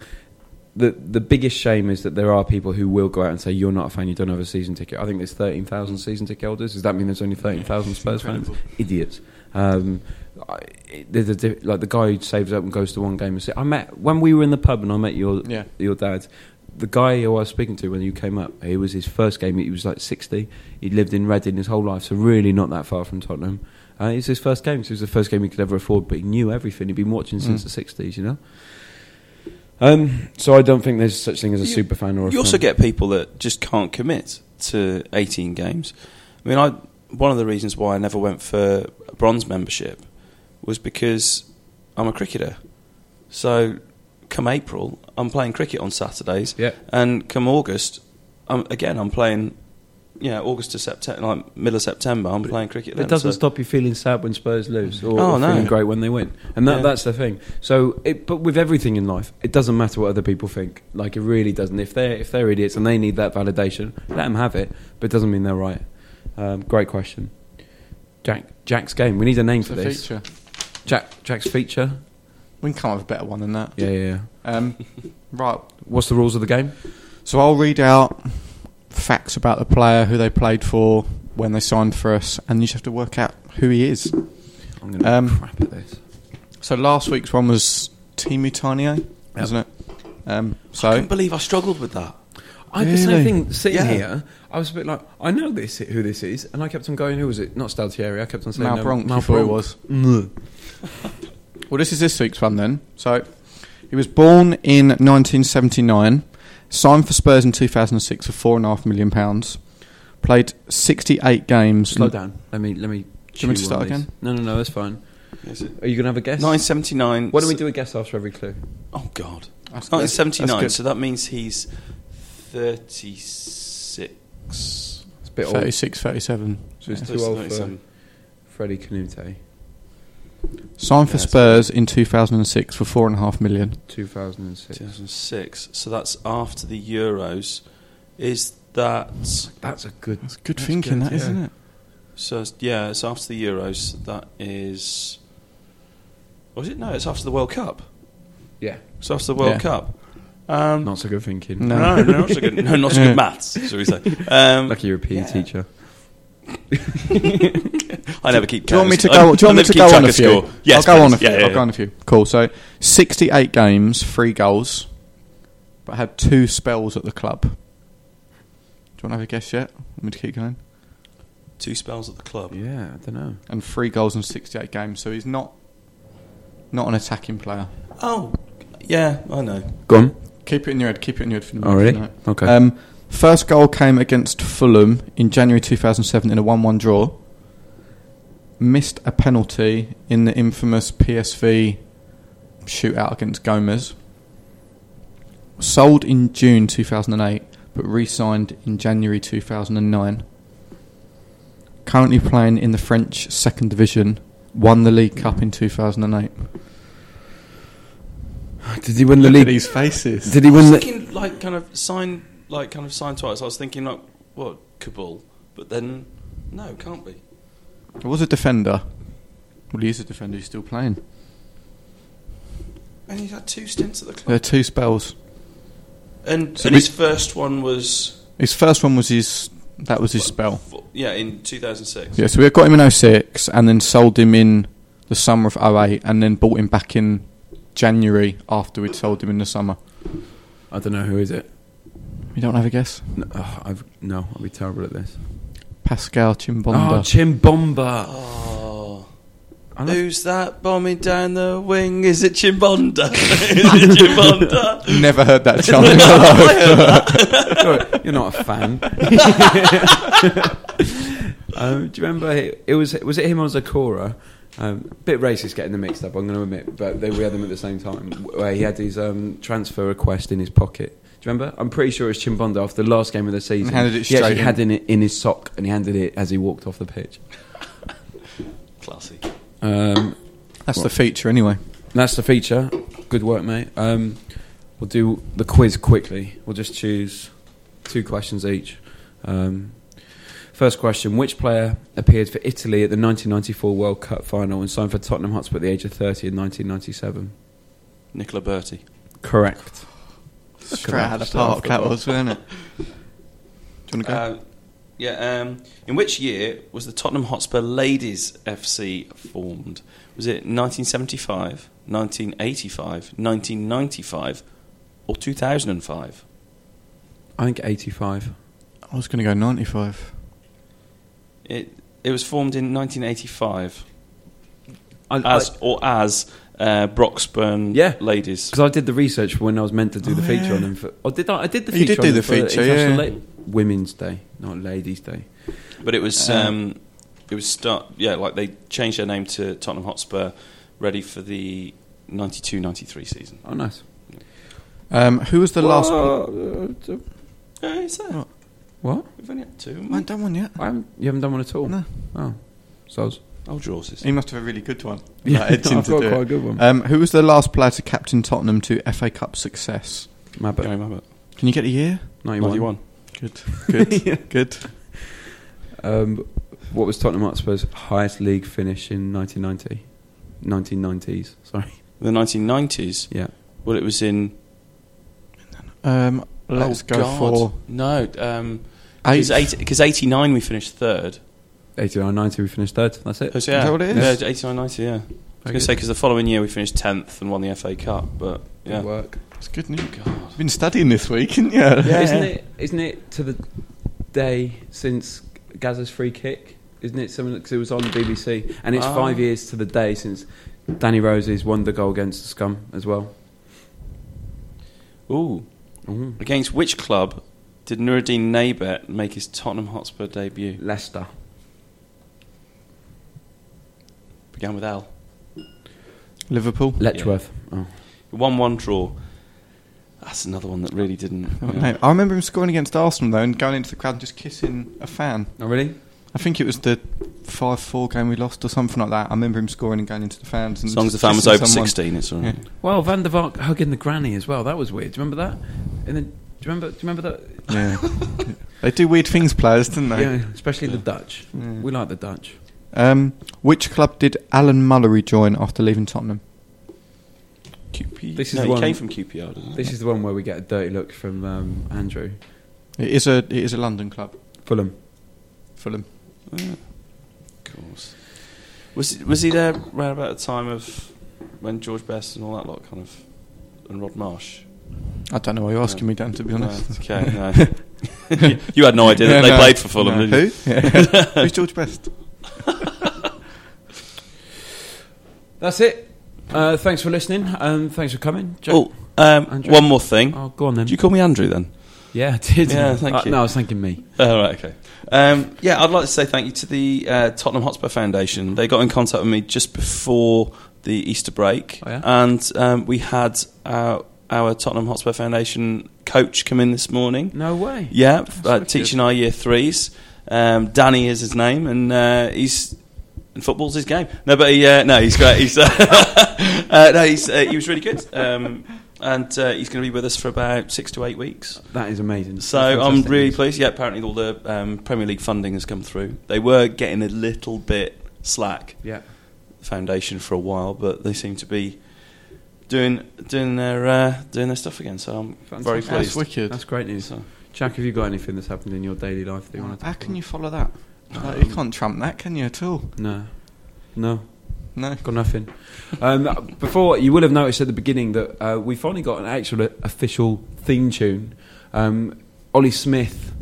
the the biggest shame is that there are people who will go out and say you're not a fan, you don't have a season ticket. I think there's thirteen thousand season ticket holders. Does that mean there's only thirteen thousand Spurs fans? Idiots. Um, I, it- there's a like the guy who saves up and goes to one game and say, I met when we were in the pub and I met your Yeah. your dad. The guy who I was speaking to when you came up, it was his first game. He was like 60. He'd lived in Reading his whole life, so really not that far from Tottenham. Uh, it's his first game, so it was the first game he could ever afford, but he knew everything. He'd been watching since Mm. the 60s, you know? Um, so I don't think there's such thing as a You- super fan or a You also fan. get people that just can't commit to 18 games. I mean, I one of the reasons why I never went for a bronze membership was because I'm a cricketer. So, come April, I'm playing cricket on Saturdays, Yeah. and come August, I'm, again I'm playing. Yeah, August to September, like middle of September, I'm playing cricket. It then, doesn't so- stop you feeling sad when Spurs lose, or, Oh, or no. feeling great when they win, and that, Yeah. that's the thing. So, it, but with everything in life, it doesn't matter what other people think. Like it really doesn't. If they're if they're idiots and they need that validation, let them have it. But it doesn't mean they're right. Um, great question, Jack. Jack's game. We need a name It's for a this. feature. Jack. Jack's feature. We can come up with a better one than that. Yeah, yeah. yeah. Um, right. What's the rules of the game? So I'll read out facts about the player, who they played for, when they signed for us, and you just have to work out who he is. I'm going to Um, crap at this. So last week's one was Teemu Tainio, wasn't it? Um, I so couldn't believe I struggled with that. I had the same Really? thing sitting Yeah. here. I was a bit like, I know this who this is, and I kept on going. Who was it? Not Stalteri. I kept on saying Mal no, Bronk, Mal you thought it Bronk. was. Well, this is this week's one then. So, he was born in 1979, signed for Spurs in 2006 for four and a half million pounds, played 68 games. Slow down. Let me let me. Do you want me to start again? No, no, no. That's fine. Is it? Are you going to have a guess? 979. Why don't we do a guess after every clue? Oh God. That's good. 1979. That's. So that means he's 36. It's a bit old. 36, 37. So it's Yeah. too old for 37. Freddie Kanouté. Signed for Yeah, Spurs in 2006 for four and a half million. 2006. 2006. So that's after the Euros. Is that That's a good. That's good That's thinking, good, that yeah. not it? so? it's- Yeah, it's after the Euros. That is. Was it? No, it's after the World Cup. Yeah. It's after the World Yeah. Cup. Um, Not so good thinking. No. no, no, not so good. No, not so good maths. Shall we say? Um, Lucky you're a PE Yeah. teacher. I never keep. Do you want me to go? Do you want me to go on a few? score. Yes, I'll go on a few. Yeah, yeah, I'll go on a few. Cool. So, 68 games, three goals, but had two spells at the club. Do you want to have a guess yet? Want me to keep going? Two spells at the club. Yeah, I don't know. And three goals in 68 games, so he's not not an attacking player. Oh, yeah, I know. Go on. Keep it in your head. Keep it in your head for the Oh, moment, really? Okay. Um, first goal came against Fulham in January 2007 in a 1-1 draw. Missed a penalty in the infamous PSV shootout against Gomes. Sold in June 2008, but re-signed in January 2009. Currently playing in the French second division. Won the League Cup in 2008. Did he win the Look at league? these faces. Did he I was win the? thinking like kind of sign, like kind of sign twice. I was thinking like what Kaboul, but then no, can't be. He was a defender. Well, he is a defender. He's still playing. And he's had two stints at the club. There are two spells. And, So and his first one was His first one was his. That was his spell. yeah in 2006. Yeah, so we got him in 06 and then sold him in the summer of 08 and then bought him back in January after we'd sold him in the summer. I don't know who is it. You don't have a guess? No, oh, I've, no I'll be terrible at this. Pascal Oh, Chimbonda. Chimbomba. Oh. Who's that bombing down the wing? Is it Chimbonda? Is it Chimbonda? Never heard that chant in my life. You're- You're not a fan. um, do you remember? It, it was was it him or Zokora? Um, bit racist getting them mixed up. I'm going to admit, but they, we had them at the same time. Where he had his um, transfer request in his pocket. Do you remember? I'm pretty sure it's Chimbonda after the last game of the season. handed it he actually in. had in it in his sock, and he handed it as he walked off the pitch. Classy. Um, That's the feature anyway. That's the feature. Good work, mate. Um, we'll do the quiz quickly. We'll just choose two questions each. Um, first question Which player appeared for Italy at the 1994 World Cup final and signed for Tottenham Hotspur at the age of 30 in 1997? Nicola Berti. Correct. Straight out of the park, that was, wasn't it? Do you want to go? Uh, yeah. Um, in which year was the Tottenham Hotspur Ladies FC formed? Was it 1975, 1985, 1995, or 2005? I think 85. I was going to go 95. It it was formed in 1985 I, as or as uh, Broxbourne Yeah. Ladies. Because I did the research for when I was meant to do the Oh, feature yeah. on them. For, oh, did I? I did the You feature did on do them the feature, yeah. La- Women's Day, not Ladies' Day. But it was Um, um, it was start yeah like they changed their name to Tottenham Hotspur, ready for the 92-93 season. Oh, nice. Um, who was the last? Uh, is that? What? What? We've only had two. I haven't haven't done one yet. I haven't, you haven't done one at all? No. Oh, soz. We? Old Drawses. He must have a really good one. Yeah, Like, Ed's in I've got quite it. a good one. Um, who was the last player to captain Tottenham to FA Cup success? Mabbutt. Gary Mabbutt. Can you get a year? 91. 91. Good, good, good. Um, what was Tottenham Hotspur's highest league finish in 1990? 1990s, sorry. The 1990s. Yeah. Well, it was in. Um, let's oh, go God. for no. Um, eight. because 89 we finished third. 89 90, we finished third. That's it. Oh, so yeah, that what it is? Yeah, 89 90. Yeah. I was going to say because the following year we finished 10th and won the FA Cup, but yeah. Good work. It's good news. You've been studying this week, haven't you? Yeah. Isn't it? Isn't it to the day since Gazza's free kick? Isn't it something because it was on the BBC, and it's Ah. five years to the day since Danny Rose's won the goal against the Scum as well. Ooh. Mhm. Against which club did Noureddine Naybet make his Tottenham Hotspur debut? Leicester. Began with L. Liverpool. Letchworth. Oh. 1 1 draw. That's another one that really didn't. Oh, yeah. no. I remember him scoring against Arsenal though, and going into the crowd and just kissing a fan. oh, really? I think it was the five-four game we lost or something like that. I remember him scoring and going into the fans. And As long as the just fan was over someone. 16, it's all right. Yeah. Well, Van der Vaart hugging the granny as well. That was weird. Do you remember that? And then, do you remember? Do you remember that? Yeah. they do weird things, players, don't they? Yeah, especially the Dutch. Yeah. We like the Dutch. Um, which club did Alan Mullery join after leaving Tottenham? QP. This is no, the he one- came from QPR, didn't? This is the one where we get a dirty look from um, Andrew It is a it is a London club, Fulham. Fulham. Yeah. Of course. Was was he there around about the time of when George Best and all that lot kind of and Rod Marsh? I don't know why you're asking me, Dan. To be honest. No, okay, no. you, you had no idea that Yeah, they no. played for Fulham, No. did you? Who? Yeah. Who's George Best? That's it. Uh, thanks for listening. Um, thanks for coming. Jack. Oh, um, one more thing. Oh, go on then. Did you call me Andrew then? yeah, I did. Yeah, thank Uh, you. No, I was thanking me. Oh, right, okay. Um, yeah, I'd like to say thank you to the uh, Tottenham Hotspur Foundation. They got in contact with me just before the Easter break, Oh, yeah? and um, we had our, our Tottenham Hotspur Foundation coach come in this morning. No way. Yeah, uh, teaching our year threes. Um, Danny is his name, and uh, he's and football's his game. No, but he, uh, no, he's great. He's uh, uh, no, he's uh, he was really good, um, and uh, he's going to be with us for about six to eight weeks. That is amazing. So That's I'm really news. pleased. Yeah, apparently all the um, Premier League funding has come through. They were getting a little bit slack, Yeah. the foundation, for a while, but they seem to be doing doing their uh, doing their stuff again. So I'm very Fantastic. That's pleased. wicked. That's great news. So, Jack, have you got anything that's happened in your daily life that you want to How can you follow that? Like, you can't trump that, can you at all? No. No. No. Got nothing. Um, before you will have noticed at the beginning that uh, we finally got an actual official theme tune. Um, Ollie Smith.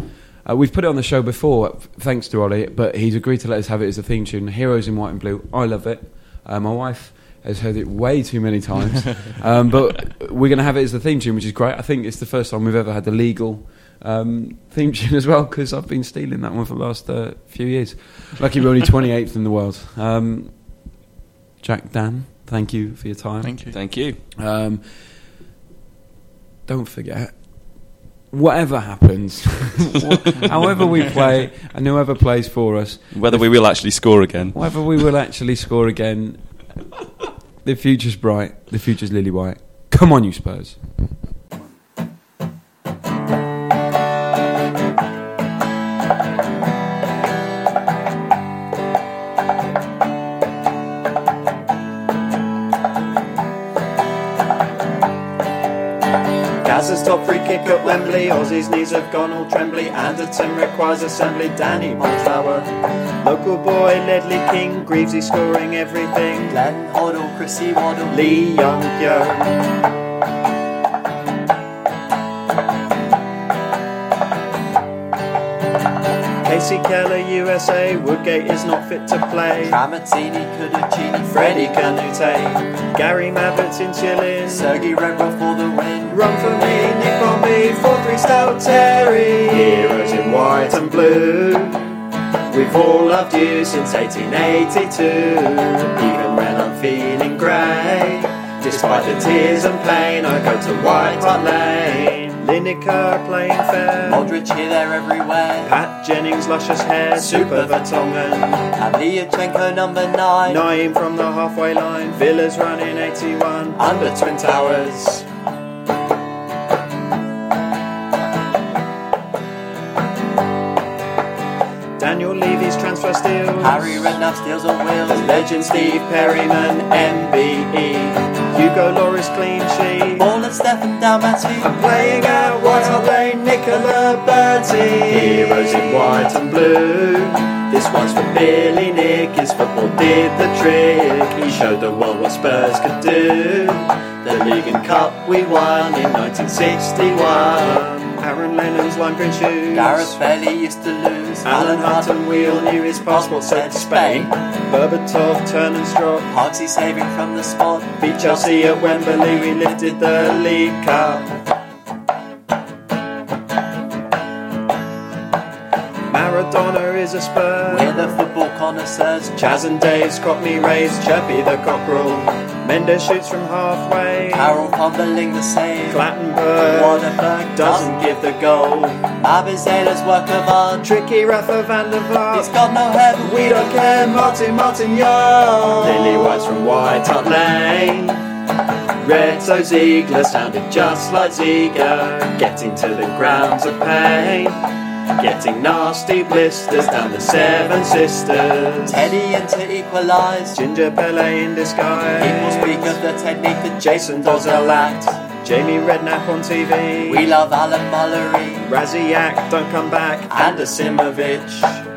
Uh, we've put it on the show before, thanks to Ollie, but he's agreed to let us have it as a theme tune. Heroes in White and Blue. I love it. Uh, my wife has heard it way too many times, um, but we're going to have it as the theme tune, which is great. I think it's the first time we've ever had a legal um, theme tune as well because I've been stealing that one for the last uh, few years. Lucky we're only 28th in the world. Um, Jack, Dan, thank you for your time. Thank you. thank you. Um, don't forget, whatever happens, however we play, and whoever plays for us, Whether we will actually score again. whether we will actually score again, the future's bright. The future's lily white. Come on, you Spurs. Spencer's free kick at Wembley. Ossie's knees have gone all trembly. Anderton requires assembly. Danny Montower. Local boy Ledley King. Greavesy scoring everything. Glenn Hoddle, Chrissy Waddle. Lee Young Yo. Kasey Keller, USA. Woodgate is not fit to play. Tramezzani, Cudicini, Freddie Kanouté. Gary Mabbutt's in chillin'. Sergey Rebrov for the win. Run for me, Nick on me, 4-3 Stout Terry. Heroes in white and blue. We've all loved you since 1882. Even when I'm feeling grey. Despite the tears and pain, I go to White Hart Lane. Lineker playing fair. Modric here, there, everywhere. Pat Jennings, luscious hair. Super Vertonghen. Pavlyuchenko, number nine. Nine from the halfway line. Villa's running 81. Under Twin Towers. Levy's transfer steals. Harry Redknapp steals on wheels. Legend Steve Perryman, MBE. Hugo Lloris clean sheet. Ball and Stefan Dalmaty. I'm playing out White Hart Lane, Nicola Berti. Heroes in white and blue. This one's for Billy Nick. His football did the trick. He showed the world what Spurs could do. The League and Cup we won in 1961. Aaron Lennon's lime green shoes. Gareth Bailey used to lose. Alan Hutton wheel knew his passport said Spain. Berbatov, turn and strop. Parksy saving from the spot. Beat Chelsea at Wembley, we lifted the League Cup. Maradona is a spur. We're the football connoisseurs. Chas and Dave's got me raised. Chirpy the cockerel. Mendes shoots from halfway. Carroll fumbling the save. Clattenburg Waterberg doesn't give the goal. Abizela's work of art. Tricky Rafa van der Vaart. He's got no heaven. We don't care. Martin Martin Young. Lily White's from White Hart Lane. Reto Ziegler sounded just like Ziegler. Getting to the grounds of pain. Getting nasty blisters down the Seven Sisters. Teddy in to equalise. Ginger Pele in disguise. People speak of the technique that Jason does a lot. Jamie Redknapp on TV. We love Alan Mullery. Rasiak, don't come back. And a Asimovic.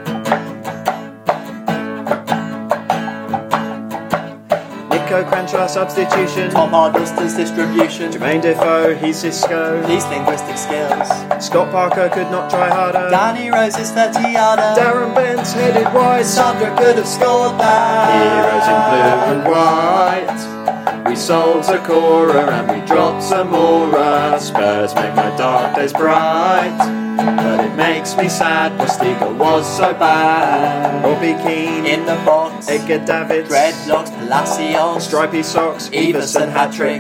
Niko Kranjcar substitution. Tom Huddlestone's distribution. Jermaine Defoe, he's Cisco. These linguistic skills. Scott Parker could not try harder. Danny Rose's 30 yarder. Darren Bent's headed wide. Sandra could have scored that. Heroes in blue and white. We sold Zokora and we dropped Zamora. Spurs make my dark days bright. But it makes me sad, Postiga was so bad. Robbie Keane In the box. Edgar Davids, Dreadlocks, Palacios. Stripy Socks, Everson hat trick.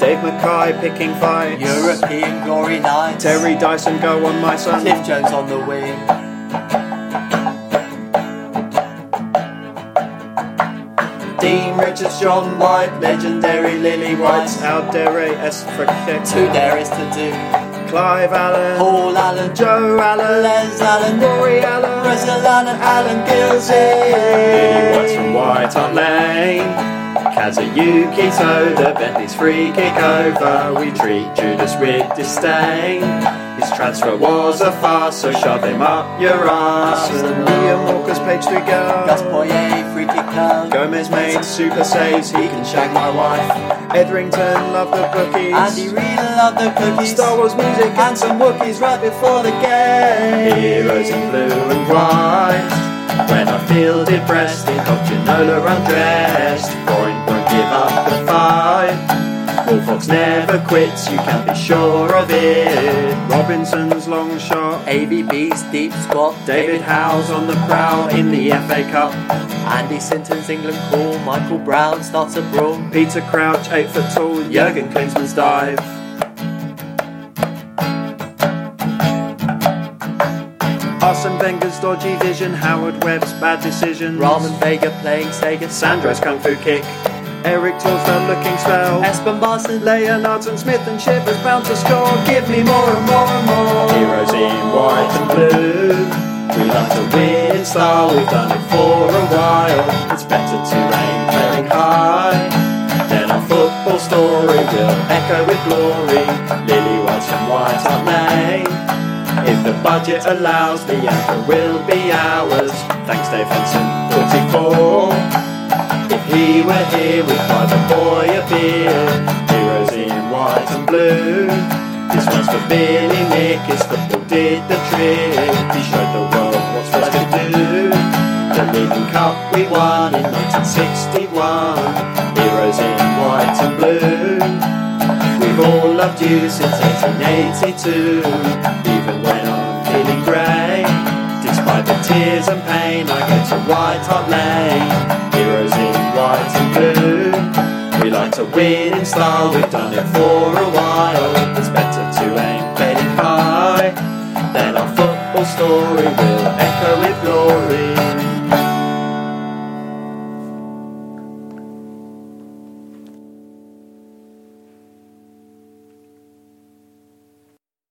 Dave Mackay picking fights. European glory nights. Terry Dyson go on my son. Cliff Jones on the wing. Dean Richards, John White, legendary Lily Whites, Aldere S. Fricket, Two there is to do. Clive Allen, Paul Allen. Joe Allen, Les Allen. Rory Allen, Brazil Allen. Alan Gilzean, Lily Whites from White Hart Lane. Kazuyuki Toda, Bentley's free kick over. We treat Judas with disdain. His transfer was a farce, so shove him up your ass. And Liam Walker's page to Gus. Poirier, free kick. Gomes made super saves, he can shag my wife. Etherington loved the cookies. Andy Reid loved the cookies. Star Wars music and some Wookiees right before the game. Heroes in blue and white. When I feel depressed, in Ginola undressed. Freud won't give up the fight. Bullfox never quits, you can be sure of it. Robinson's long shot. AVB's deep squat. David Howe's on the prowl in the FA Cup. Andy Sinton's England call. Michael Brown starts a brawl. Peter Crouch, 8 foot tall. Jurgen Klinsmann's dive. Arsene Wenger's dodgy vision, Howard Webb's bad decisions. Ramon Vega playing Sega. Sandro's kung fu kick. Erik Thorstvedt looking spell. Espen Baardsen. Leonards and Smith and Shivers bound to score. Give me more and more and more. Heroes in white and blue. We love to win style, we've done it for a while. It's better to aim very high. Then then our football story will echo with glory. Lily white and white Hart Lane. If the budget allows, the anchor will be ours. Thanks, Dave Henson, 44. If he were here, we'd buy the boy a beer. Heroes in white and blue. This one's for Billy Nick, his football did the trick. He showed the world what's left to do. The League Cup we won in 1961. Heroes in white and blue. We've all loved you since 1882. Even when I'm feeling grey. Despite the tears and pain, I go to White Hart Lane. We like to win in style, we've done it for a while. It's better to aim very high. Then our football story will echo with glory.